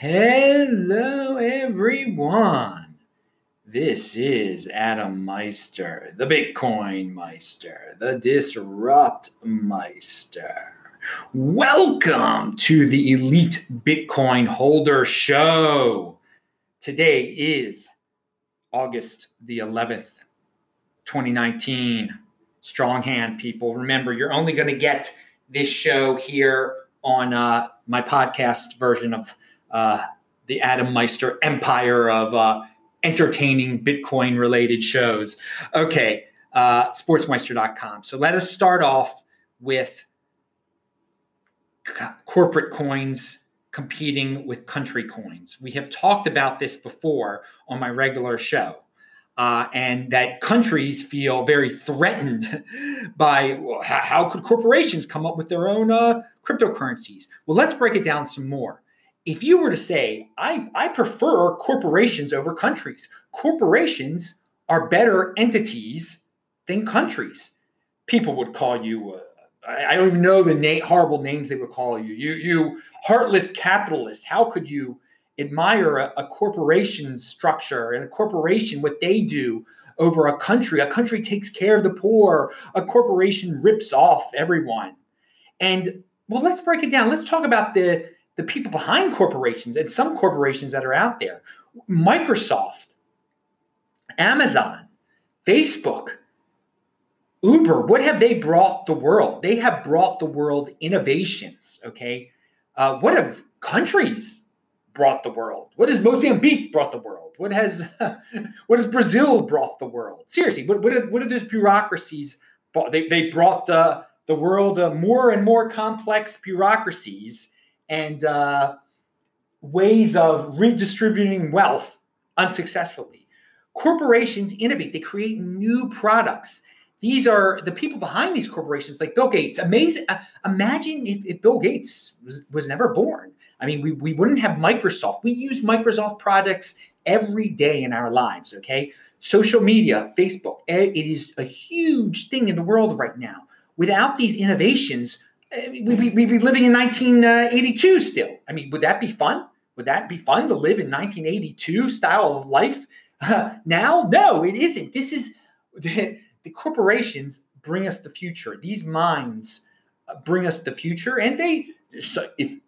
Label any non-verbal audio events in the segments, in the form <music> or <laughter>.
Hello, everyone. This is Adam Meister, the Bitcoin Meister, the Disrupt Meister. Welcome to the Elite Bitcoin Holder Show. Today is August the 11th, 2019. Strong hand, people. Remember, you're only going to get this show here on uh, my podcast version of uh, the Adam Meister empire of uh, entertaining Bitcoin related shows. Okay, uh, DisruptMeister.com. So let us start off with corporate coins competing with country coins. We have talked about this before on my regular show. Uh, and that countries feel very threatened <laughs> by well, how, could corporations come up with their own uh, cryptocurrencies? Well, let's break it down some more. If you were to say, I, I prefer corporations over countries, corporations are better entities than countries. People would call you uh, I don't even know the na- horrible names they would call you. You, you heartless capitalist. How could you admire a, a corporation structure and a corporation what they do over a country? A country takes care of the poor. A corporation rips off everyone. And well, let's break it down. Let's talk about the the people behind corporations and some corporations that are out there. Microsoft, Amazon, Facebook, Uber, what have they brought the world? They have brought the world innovations. Okay. Uh, what have countries brought the world? What has Mozambique brought the world? What has <laughs> what has Brazil brought the world? Seriously, what what are, what are those bureaucracies? Brought? They they brought uh, the world uh, more and more complex bureaucracies and uh, ways of redistributing wealth unsuccessfully. Corporations innovate; they create new products these are the people behind these corporations, like Bill Gates. Amazing. Uh, imagine if, if, Bill Gates was, was never born. I mean, we, we wouldn't have Microsoft. We use Microsoft products every day in our lives, okay? Social media, Facebook, eh, it is a huge thing in the world right now. Without these innovations, we'd be, living in 1982 still. I mean, would that be fun? Would that be fun to live in 1982 style of life? Uh, <laughs> now, no, it isn't. This is <laughs> the corporations bring us the future. These minds uh, bring us the future, and they. So if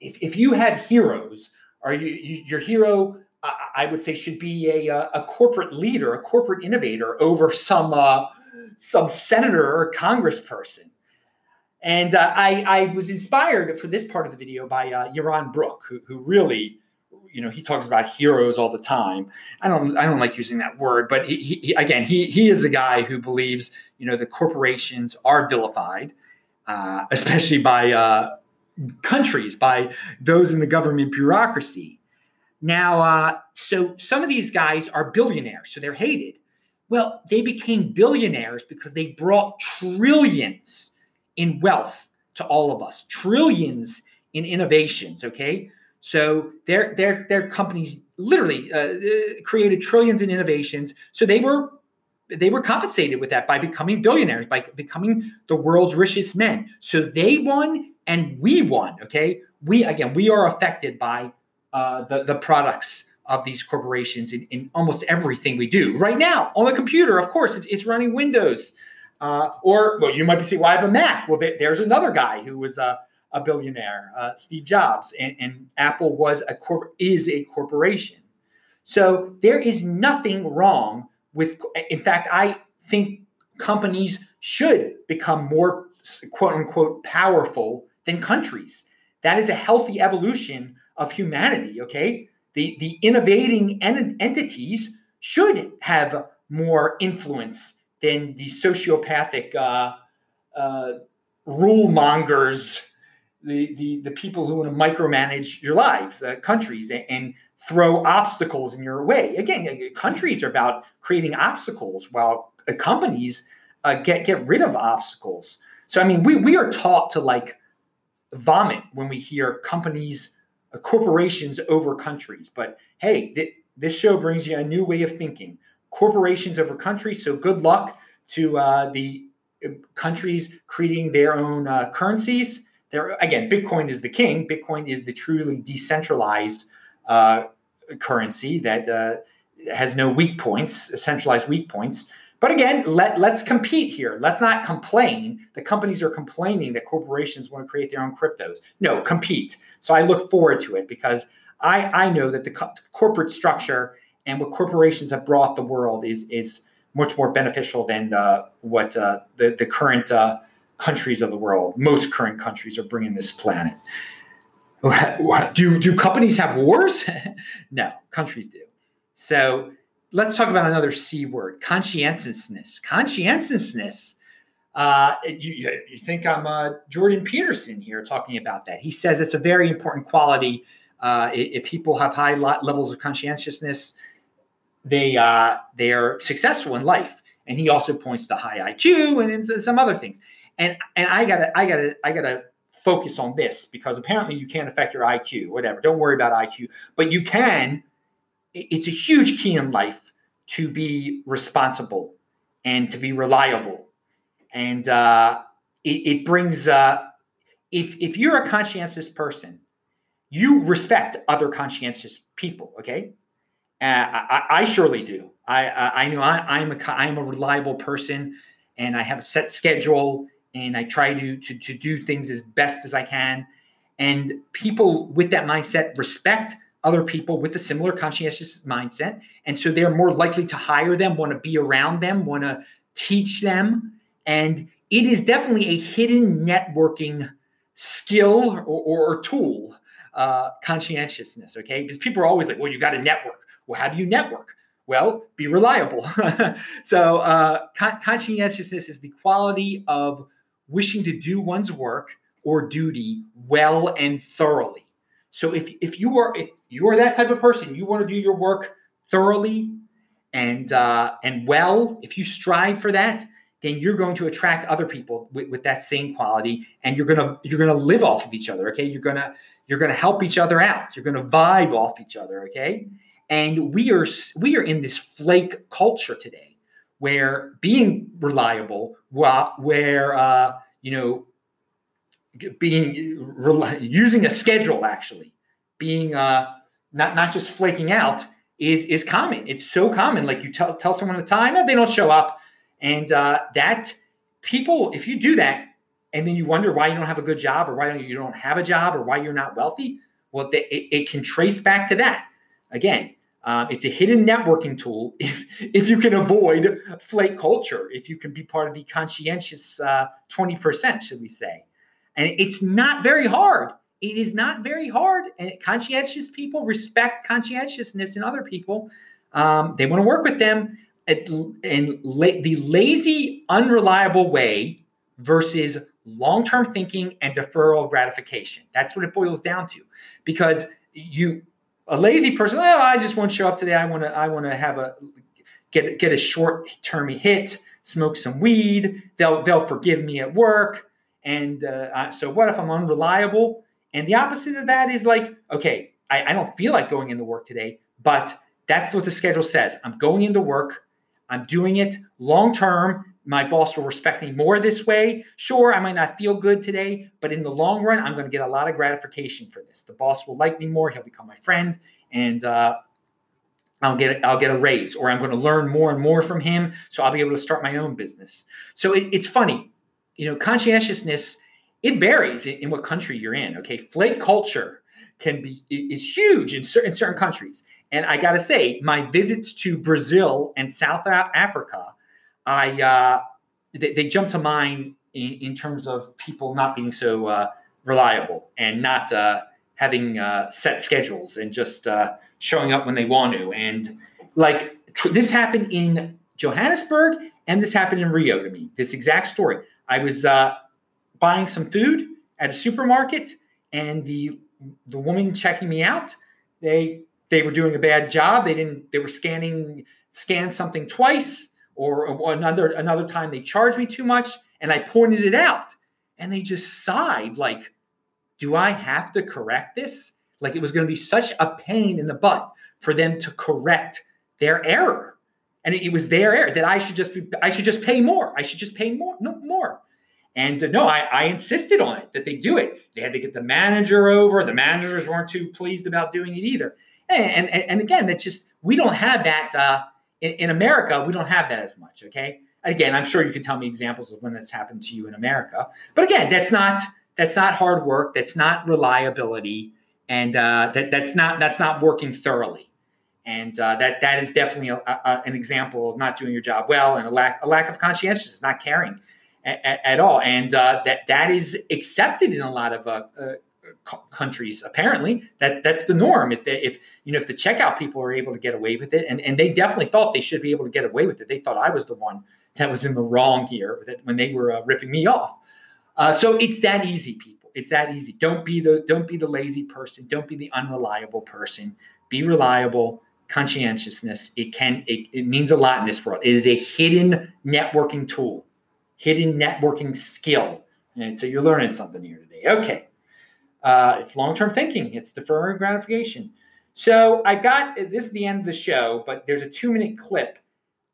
if, if you have heroes, are you, you your hero? I, I would say should be a, a corporate leader, a corporate innovator over some uh, some senator or congressperson. And uh, I, I was inspired for this part of the video by uh, Yaron Brook, who, who really you know he talks about heroes all the time. I don't I don't like using that word, but he, he again he he is a guy who believes you know the corporations are vilified, uh, especially by uh, countries, by those in the government bureaucracy. Now, uh, so some of these guys are billionaires, so they're hated. Well, they became billionaires because they brought trillions in wealth to all of us, trillions in innovations. Okay. So their their their companies literally uh, uh, created trillions in innovations. So they were they were compensated with that by becoming billionaires, by becoming the world's richest men. So they won and we won. Okay, we again we are affected by uh, the the products of these corporations in, in, almost everything we do right now on the computer. Of course, it's, it's running Windows. Uh, or well, you might be saying, "Well, I have a Mac." Well, there's another guy who was uh, a billionaire, uh, Steve Jobs, and, and Apple was a corp is a corporation. So there is nothing wrong with. In fact, I think companies should become more quote unquote powerful than countries. That is a healthy evolution of humanity. Okay, the the innovating en- entities should have more influence than the sociopathic uh, uh, rule mongers the, the, the people who want to micromanage your lives, uh, countries, and, and, throw obstacles in your way. Again, countries are about creating obstacles, while companies uh, get get rid of obstacles. So, I mean, we we are taught to like vomit when we hear companies, uh, corporations over countries. But hey, th- this show brings you a new way of thinking. Corporations over countries. So, good luck to uh, the uh, countries creating their own currencies there again, Bitcoin is the king. Bitcoin is the truly decentralized uh, currency that uh, has no weak points, centralized weak points. But again, let, let's compete here. Let's not complain. The companies are complaining that corporations want to create their own cryptos. No, compete. So I look forward to it because I, I know that the co- corporate structure and what corporations have brought the world is, is much more beneficial than uh, what uh, the, the current uh, countries of the world, most current countries, are bringing this planet. Do, do companies have wars? <laughs> no, countries do. So let's talk about another C word conscientiousness. Conscientiousness. Uh, you, you, think I'm uh, Jordan Peterson here talking about that. He says it's a very important quality. Uh, if, people have high levels of conscientiousness, they uh, they are successful in life. And he also points to high IQ and, and some other things. And and I gotta I gotta I gotta focus on this because apparently you can't affect your IQ. Whatever. Don't worry about IQ, but you can. It's a huge key in life to be responsible and to be reliable, and uh, it, it, brings. Uh, if if you're a conscientious person, you respect other conscientious people. Okay, uh, I, I, surely do. I I know I, I'm a I'm a reliable person, and I have a set schedule, and I try to to to do things as best as I can. And people with that mindset respect other people with a similar conscientious mindset, and so they're more likely to hire them, want to be around them, want to teach them, and it is definitely a hidden networking skill or, or, or tool uh, conscientiousness okay because people are always like well you got to network well, how do you network? Well, be reliable. <laughs> so, uh, con- conscientiousness is the quality of wishing to do one's work or duty well and thoroughly. So, if if you are if you are that type of person, you want to do your work thoroughly and uh, and well. If you strive for that, then you're going to attract other people with, with that same quality, and you're gonna you're gonna live off of each other. Okay, you're gonna you're gonna help each other out. You're gonna vibe off each other. Okay, and we are we are in this flake culture today, where being reliable, where uh, you know, being using a schedule actually, being uh, not not just flaking out is is common. It's so common. Like you tell tell someone the time, and they don't show up, and uh, that people, if you do that, and then you wonder why you don't have a good job, or why you don't have a job, or why you're not wealthy, well, it, it can trace back to that. Again, um, it's a hidden networking tool <laughs> if, if you can avoid flake culture, if you can be part of the conscientious uh, 20%, should we say. And it's not very hard. It is not very hard. And conscientious people respect conscientiousness in other people. Um, they want to work with them. And la- the lazy, unreliable way versus long term thinking and deferral gratification. That's what it boils down to. Because you a lazy person, oh, I just won't show up today. I want to I want to have a get get a short term hit, smoke some weed. They'll they'll forgive me at work. And uh, so what if I'm unreliable? And the opposite of that is like, okay, I, I don't feel like going into work today, but that's what the schedule says. I'm going into work. I'm doing it long term my boss will respect me more this way. Sure, I might not feel good today, but in the long run, I'm going to get a lot of gratification for this. The boss will like me more. He'll become my friend, and uh, I'll get I'll get a raise, or I'm going to learn more and more from him. So I'll be able to start my own business. So it, it's funny, you know, conscientiousness. It varies in, in what country you're in. Okay, flake culture can be is huge in certain certain countries. And I got to say, my visits to Brazil and South Africa I uh, they, they, jump to mind in, in, terms of people not being so uh, reliable and not uh, having uh, set schedules and just uh, showing up when they want to. And like this happened in Johannesburg and this happened in Rio to me. This exact story. I was uh, buying some food at a supermarket, and the the woman checking me out, they they were doing a bad job. They didn't. They were scanning scanned something twice or, or another another time they charged me too much and I pointed it out and they just sighed like do I have to correct this? Like it was going to be such a pain in the butt for them to correct their error. And it, it was their error that I should just be I should just pay more. I should just pay more, no more. And uh, no, I, I insisted on it that they do it. They had to get the manager over. The managers weren't too pleased about doing it either. And and, and again, that's just we don't have that uh, in, in America. We don't have that as much. Okay. Again, I'm sure you can tell me examples of when that's happened to you in America. But again, that's not that's not hard work. That's not reliability, and uh, that that's not that's not working thoroughly. And uh, that that is definitely a, a, an example of not doing your job well and a lack a lack of conscientiousness, not caring at, at all. And uh, that that is accepted in a lot of uh, uh, countries. Apparently, that's that's the norm. If, they, if you know if the checkout people are able to get away with it, and, and they definitely thought they should be able to get away with it. They thought I was the one that was in the wrong here that when they were uh, ripping me off. Uh, so it's that easy, people. It's that easy. Don't be the don't be the lazy person. Don't be the unreliable person. Be reliable. Conscientiousness. It can. It, it means a lot in this world. It is a hidden networking tool, hidden networking skill. And so you're learning something here today. Okay. Uh, it's long term thinking. It's deferring gratification. So I got this is the end of the show, but there's a two minute clip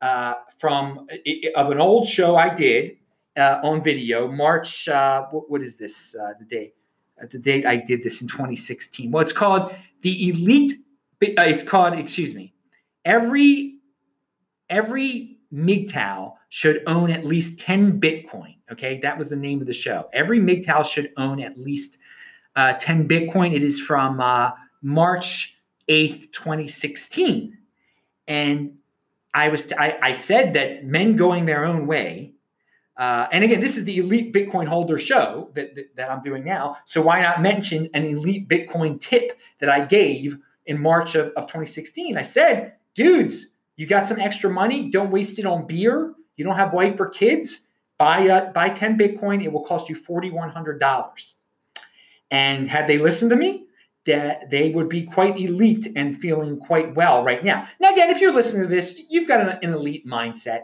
uh, from of an old show I did uh, on video, March. Uh, what, what is this? Uh, the date? Uh, the date I did this in 2016. Well, it's called the Elite. It's called. Excuse me. Every every MGTOW should own at least 10 Bitcoin. Okay, that was the name of the show. Every MGTOW should own at least 10 Bitcoin. It is from March 8th, 2016. And I was I, I said that men going their own way. Uh, and again, this is the elite Bitcoin holder show that, that, that I'm doing now. So why not mention an elite Bitcoin tip that I gave in March of, of 2016? I said, dudes, you got some extra money, don't waste it on beer. You don't have wife or kids. Buy uh, buy 10 Bitcoin. It will cost you $4,100. And had they listened to me, that they would be quite elite and feeling quite well right now. Now, again, if you're listening to this, you've got an, an elite mindset.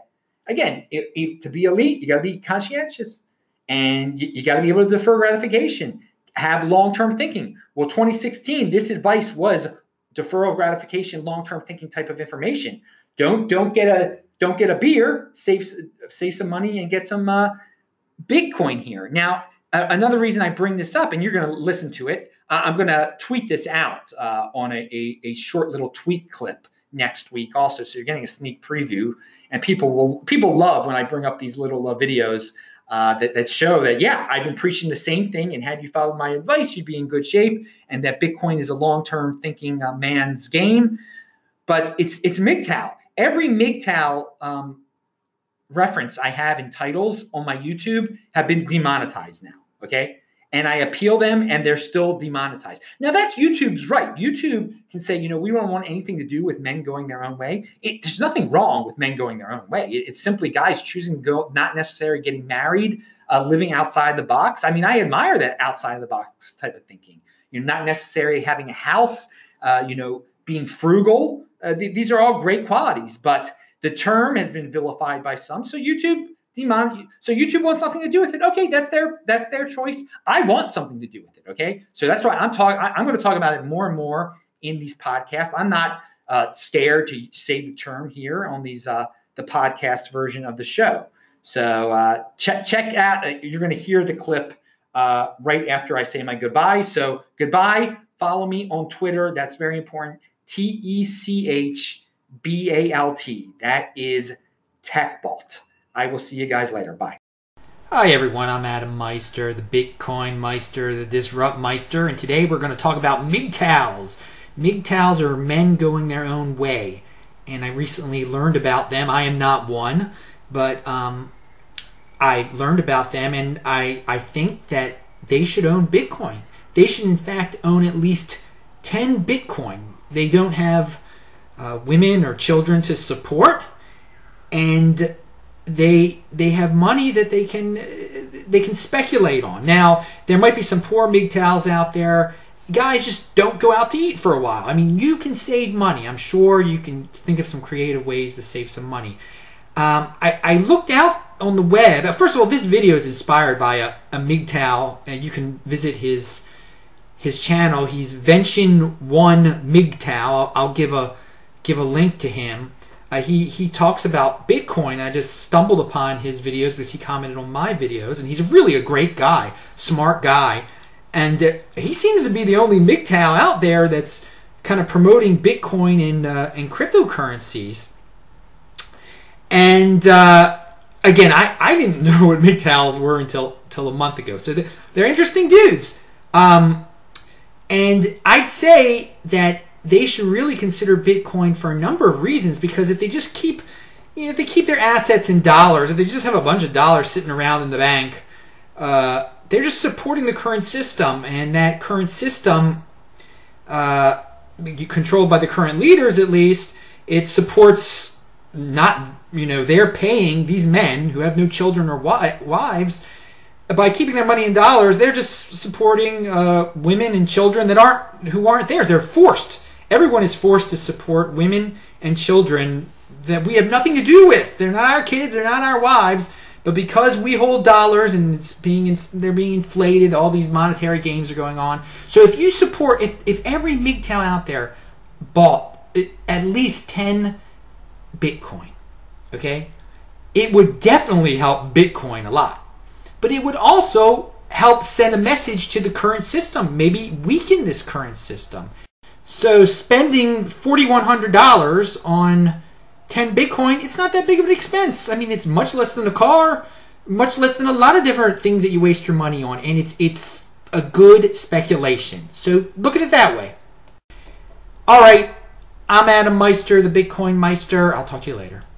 Again, it, it, to be elite, you got to be conscientious and you, you got to be able to defer gratification, have long term thinking. Well, 2016, this advice was deferral gratification, long term thinking type of information. Don't don't get a don't get a beer, save save some money and get some uh, Bitcoin here. Now, another reason I bring this up, and you're going to listen to it, uh, I'm going to tweet this out uh, on a, a, a, short little tweet clip next week, also. So you're getting a sneak preview, and people will people love when I bring up these little uh, videos uh, that that show that yeah, I've been preaching the same thing, and had you followed my advice, you'd be in good shape, and that Bitcoin is a long term thinking uh, man's game. But it's it's MGTOW. Every MGTOW um, reference I have in titles on my YouTube have been demonetized now. Okay. And I appeal them and they're still demonetized. Now, that's YouTube's right. YouTube can say, you know, we don't want anything to do with men going their own way. It, there's nothing wrong with men going their own way. It, it's simply guys choosing to go, not necessarily getting married, uh, living outside the box. I mean, I admire that outside of the box type of thinking. You're not necessarily having a house, uh, you know, being frugal. Uh, th- these are all great qualities, but the term has been vilified by some. So YouTube demon so youtube wants nothing to do with it. Okay that's their that's their choice. I want something to do with it okay? So that's why i'm talking i'm going to talk about it more and more in these podcasts. I'm not uh, scared to say the term here on these uh, the podcast version of the show. So uh, check check out uh, you're going to hear the clip uh, right after i say my goodbye. So goodbye. Follow me on twitter. That's very important. T-e-c-h-b-a-l-t that is techbalt I will see you guys later. Bye. Hi everyone, I'm Adam Meister, the Bitcoin Meister, the Disrupt Meister, and today we're going to talk about MGTOWs. MGTOWs are men going their own way, and I recently learned about them. I am not one, but um, I learned about them, and I, I think that they should own Bitcoin. They should, in fact, own at least 10 Bitcoin. They don't have uh, women or children to support, and they they have money that they can they can speculate on. Now there might be some poor MGTOWs out there. Guys, just don't go out to eat for a while. I mean, you can save money. I'm sure you can think of some creative ways to save some money. Um, I, I, looked out on the web. First of all, this video is inspired by a, a MGTOW, and you can visit his his channel. He's Vention One MGTOW. I'll, I'll give a give a link to him. Uh, he he talks about Bitcoin. I just stumbled upon his videos because he commented on my videos, and he's really a great guy, smart guy, and uh, he seems to be the only MGTOW out there that's kind of promoting Bitcoin and uh, and cryptocurrencies. And uh, again, I, I didn't <laughs> know what MGTOWs were until until a month ago. So they're, they're interesting dudes. Um, and I'd say that they should really consider Bitcoin for a number of reasons because if they just keep you know, if they keep their assets in dollars, if they just have a bunch of dollars sitting around in the bank, uh, they're just supporting the current system, and that current system, uh, controlled by the current leaders at least, it supports not you know they're paying these men who have no children or wives by keeping their money in dollars. They're just supporting uh, women and children that aren't who aren't theirs. They're forced everyone is forced to support women and children that we have nothing to do with. They're not our kids, they're not our wives, but because we hold dollars and it's being they're being inflated, all these monetary games are going on. So if you support if if every MGTOW out there bought uh, at least 10 Bitcoin, okay? It would definitely help Bitcoin a lot. But it would also help send a message to the current system, maybe weaken this current system. So spending $4,100 on 10 Bitcoin, it's not that big of an expense. I mean, it's much less than a car, much less than a lot of different things that you waste your money on, and it's it's a good speculation. So look at it that way. All right, I'm Adam Meister, the Bitcoin Meister. I'll talk to you later.